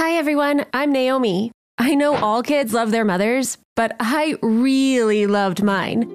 Hi, everyone. I'm Naomi. I know all kids love their mothers, but I really loved mine.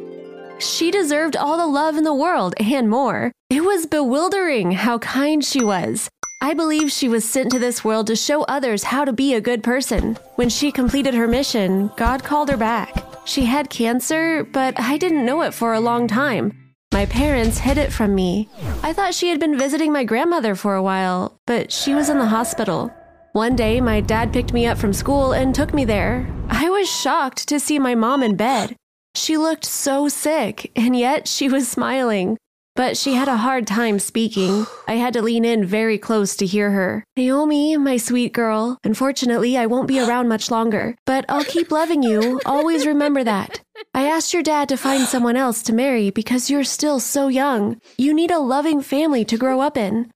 She deserved all the love in the world and more. It was bewildering how kind she was. I believe she was sent to this world to show others how to be a good person. When she completed her mission, God called her back. She had cancer, but I didn't know it for a long time. My parents hid it from me. I thought she had been visiting my grandmother for a while, but she was in the hospital. One day, my dad picked me up from school and took me there. I was shocked to see my mom in bed. She looked so sick, and yet she was smiling. But she had a hard time speaking. I had to lean in very close to hear her. Naomi, my sweet girl, unfortunately, I won't be around much longer, but I'll keep loving you. Always remember that. I asked your dad to find someone else to marry because you're still so young. You need a loving family to grow up in.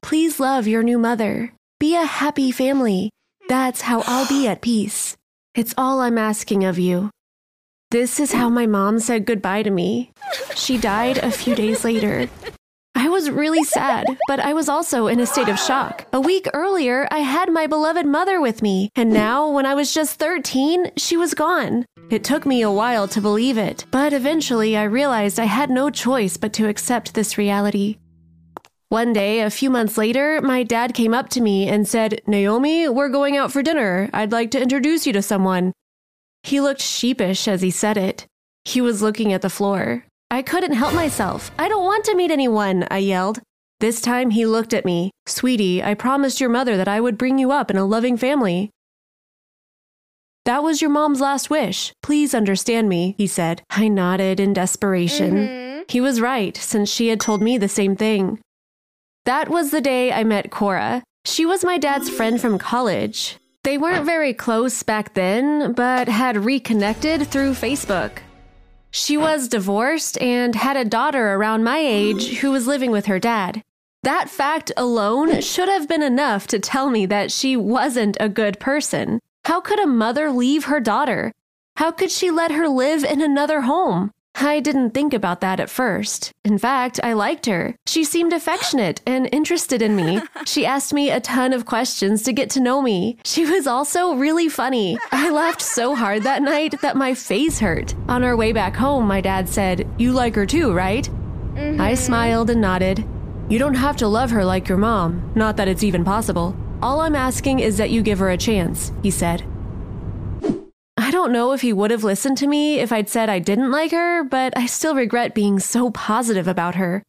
Please love your new mother. Be a happy family. That's how I'll be at peace. It's all I'm asking of you. This is how my mom said goodbye to me. She died a few days later. I was really sad, but I was also in a state of shock. A week earlier, I had my beloved mother with me, and now, when I was just 13, she was gone. It took me a while to believe it, but eventually I realized I had no choice but to accept this reality. One day, a few months later, my dad came up to me and said, Naomi, we're going out for dinner. I'd like to introduce you to someone. He looked sheepish as he said it. He was looking at the floor. I couldn't help myself. I don't want to meet anyone, I yelled. This time he looked at me. Sweetie, I promised your mother that I would bring you up in a loving family. That was your mom's last wish. Please understand me, he said. I nodded in desperation. Mm-hmm. He was right, since she had told me the same thing. That was the day I met Cora. She was my dad's friend from college. They weren't very close back then, but had reconnected through Facebook. She was divorced and had a daughter around my age who was living with her dad. That fact alone should have been enough to tell me that she wasn't a good person. How could a mother leave her daughter? How could she let her live in another home? I didn't think about that at first. In fact, I liked her. She seemed affectionate and interested in me. She asked me a ton of questions to get to know me. She was also really funny. I laughed so hard that night that my face hurt. On our way back home, my dad said, You like her too, right? Mm-hmm. I smiled and nodded. You don't have to love her like your mom. Not that it's even possible. All I'm asking is that you give her a chance, he said. I don't know if he would have listened to me if I'd said I didn't like her, but I still regret being so positive about her.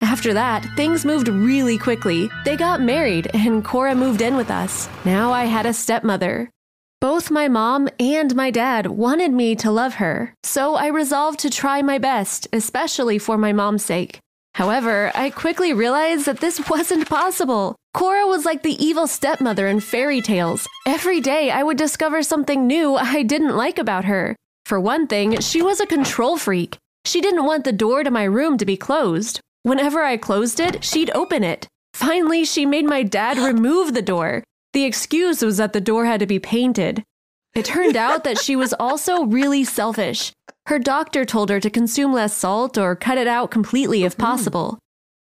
After that, things moved really quickly. They got married, and Cora moved in with us. Now I had a stepmother. Both my mom and my dad wanted me to love her, so I resolved to try my best, especially for my mom's sake. However, I quickly realized that this wasn't possible. Cora was like the evil stepmother in fairy tales. Every day I would discover something new I didn't like about her. For one thing, she was a control freak. She didn't want the door to my room to be closed. Whenever I closed it, she'd open it. Finally, she made my dad remove the door. The excuse was that the door had to be painted. It turned out that she was also really selfish. Her doctor told her to consume less salt or cut it out completely if mm-hmm. possible.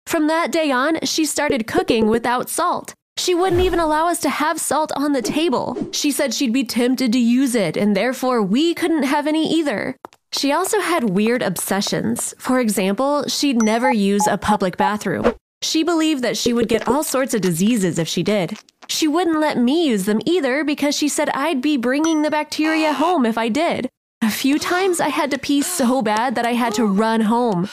From that day on, she started cooking without salt. She wouldn't even allow us to have salt on the table. She said she'd be tempted to use it, and therefore we couldn't have any either. She also had weird obsessions. For example, she'd never use a public bathroom. She believed that she would get all sorts of diseases if she did. She wouldn't let me use them either because she said I'd be bringing the bacteria home if I did. A few times I had to pee so bad that I had to run home.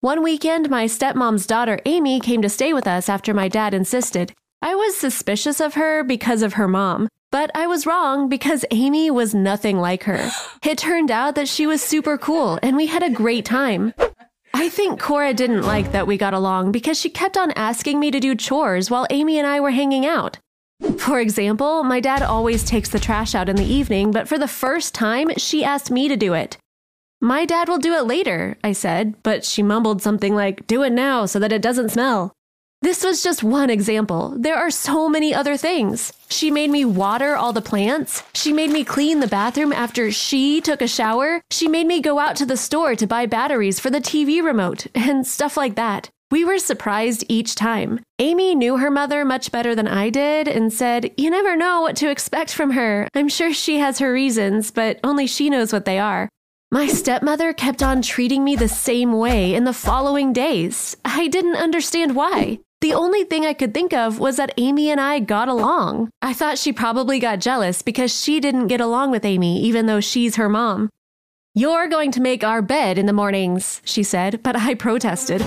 One weekend, my stepmom's daughter Amy came to stay with us after my dad insisted. I was suspicious of her because of her mom, but I was wrong because Amy was nothing like her. It turned out that she was super cool and we had a great time. I think Cora didn't like that we got along because she kept on asking me to do chores while Amy and I were hanging out. For example, my dad always takes the trash out in the evening, but for the first time, she asked me to do it. My dad will do it later, I said, but she mumbled something like, Do it now so that it doesn't smell. This was just one example. There are so many other things. She made me water all the plants. She made me clean the bathroom after she took a shower. She made me go out to the store to buy batteries for the TV remote and stuff like that. We were surprised each time. Amy knew her mother much better than I did and said, You never know what to expect from her. I'm sure she has her reasons, but only she knows what they are. My stepmother kept on treating me the same way in the following days. I didn't understand why. The only thing I could think of was that Amy and I got along. I thought she probably got jealous because she didn't get along with Amy, even though she's her mom. You're going to make our bed in the mornings, she said, but I protested.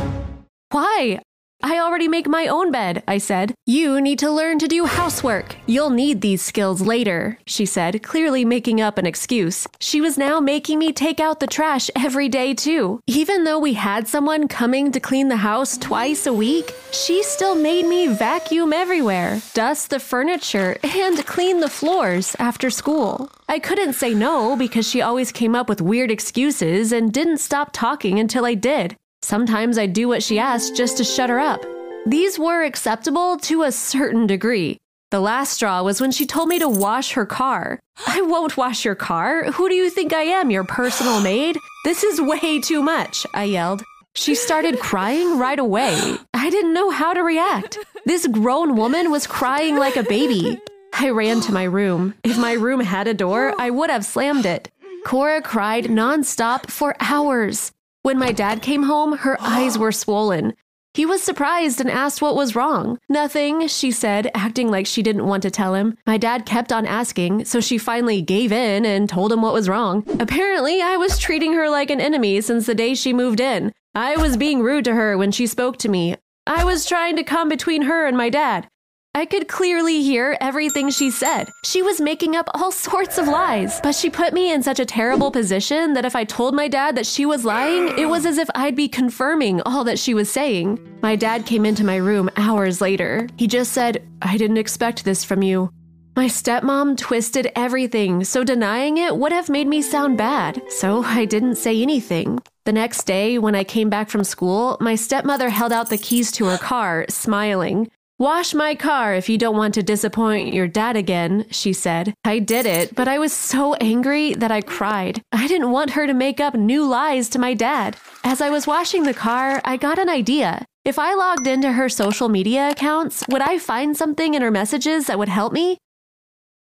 Why? I already make my own bed, I said. You need to learn to do housework. You'll need these skills later, she said, clearly making up an excuse. She was now making me take out the trash every day, too. Even though we had someone coming to clean the house twice a week, she still made me vacuum everywhere, dust the furniture, and clean the floors after school. I couldn't say no because she always came up with weird excuses and didn't stop talking until I did. Sometimes I'd do what she asked just to shut her up. These were acceptable to a certain degree. The last straw was when she told me to wash her car. I won't wash your car. Who do you think I am, your personal maid? This is way too much, I yelled. She started crying right away. I didn't know how to react. This grown woman was crying like a baby. I ran to my room. If my room had a door, I would have slammed it. Cora cried nonstop for hours. When my dad came home, her eyes were swollen. He was surprised and asked what was wrong. Nothing, she said, acting like she didn't want to tell him. My dad kept on asking, so she finally gave in and told him what was wrong. Apparently, I was treating her like an enemy since the day she moved in. I was being rude to her when she spoke to me. I was trying to come between her and my dad. I could clearly hear everything she said. She was making up all sorts of lies, but she put me in such a terrible position that if I told my dad that she was lying, it was as if I'd be confirming all that she was saying. My dad came into my room hours later. He just said, I didn't expect this from you. My stepmom twisted everything, so denying it would have made me sound bad, so I didn't say anything. The next day, when I came back from school, my stepmother held out the keys to her car, smiling. Wash my car if you don't want to disappoint your dad again, she said. I did it, but I was so angry that I cried. I didn't want her to make up new lies to my dad. As I was washing the car, I got an idea. If I logged into her social media accounts, would I find something in her messages that would help me?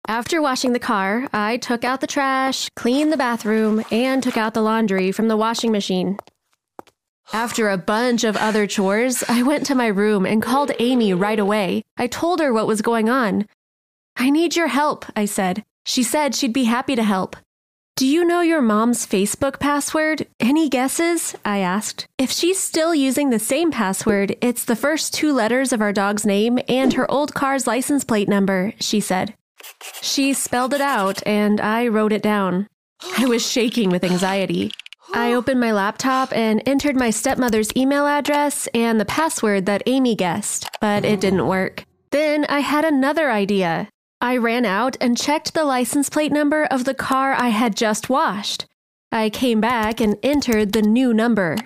After washing the car, I took out the trash, cleaned the bathroom, and took out the laundry from the washing machine. After a bunch of other chores, I went to my room and called Amy right away. I told her what was going on. I need your help, I said. She said she'd be happy to help. Do you know your mom's Facebook password? Any guesses? I asked. If she's still using the same password, it's the first two letters of our dog's name and her old car's license plate number, she said. She spelled it out, and I wrote it down. I was shaking with anxiety. I oh. opened my laptop and entered my stepmother's email address and the password that Amy guessed, but it didn't work. Then I had another idea. I ran out and checked the license plate number of the car I had just washed. I came back and entered the new number.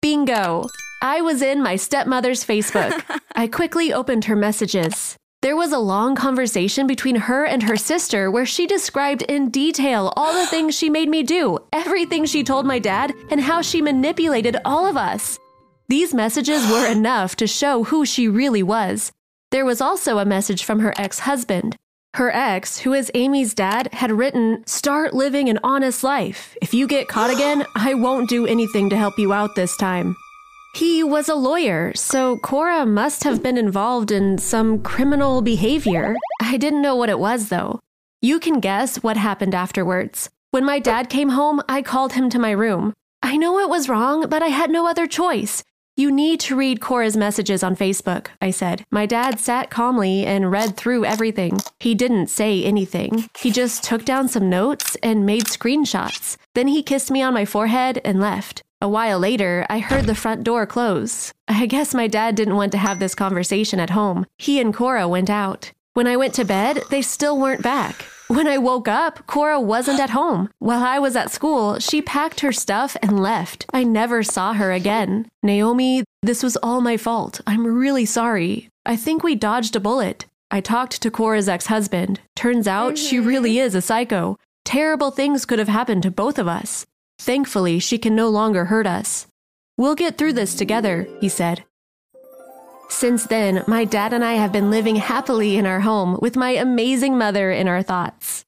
Bingo! I was in my stepmother's Facebook. I quickly opened her messages. There was a long conversation between her and her sister where she described in detail all the things she made me do, everything she told my dad, and how she manipulated all of us. These messages were enough to show who she really was. There was also a message from her ex husband. Her ex, who is Amy's dad, had written, Start living an honest life. If you get caught again, I won't do anything to help you out this time. He was a lawyer, so Cora must have been involved in some criminal behavior. I didn't know what it was, though. You can guess what happened afterwards. When my dad came home, I called him to my room. I know it was wrong, but I had no other choice. You need to read Cora's messages on Facebook, I said. My dad sat calmly and read through everything. He didn't say anything. He just took down some notes and made screenshots. Then he kissed me on my forehead and left. A while later, I heard the front door close. I guess my dad didn't want to have this conversation at home. He and Cora went out. When I went to bed, they still weren't back. When I woke up, Cora wasn't at home. While I was at school, she packed her stuff and left. I never saw her again. Naomi, this was all my fault. I'm really sorry. I think we dodged a bullet. I talked to Cora's ex husband. Turns out she mm-hmm. really is a psycho. Terrible things could have happened to both of us. Thankfully, she can no longer hurt us. We'll get through this together, he said. Since then, my dad and I have been living happily in our home with my amazing mother in our thoughts.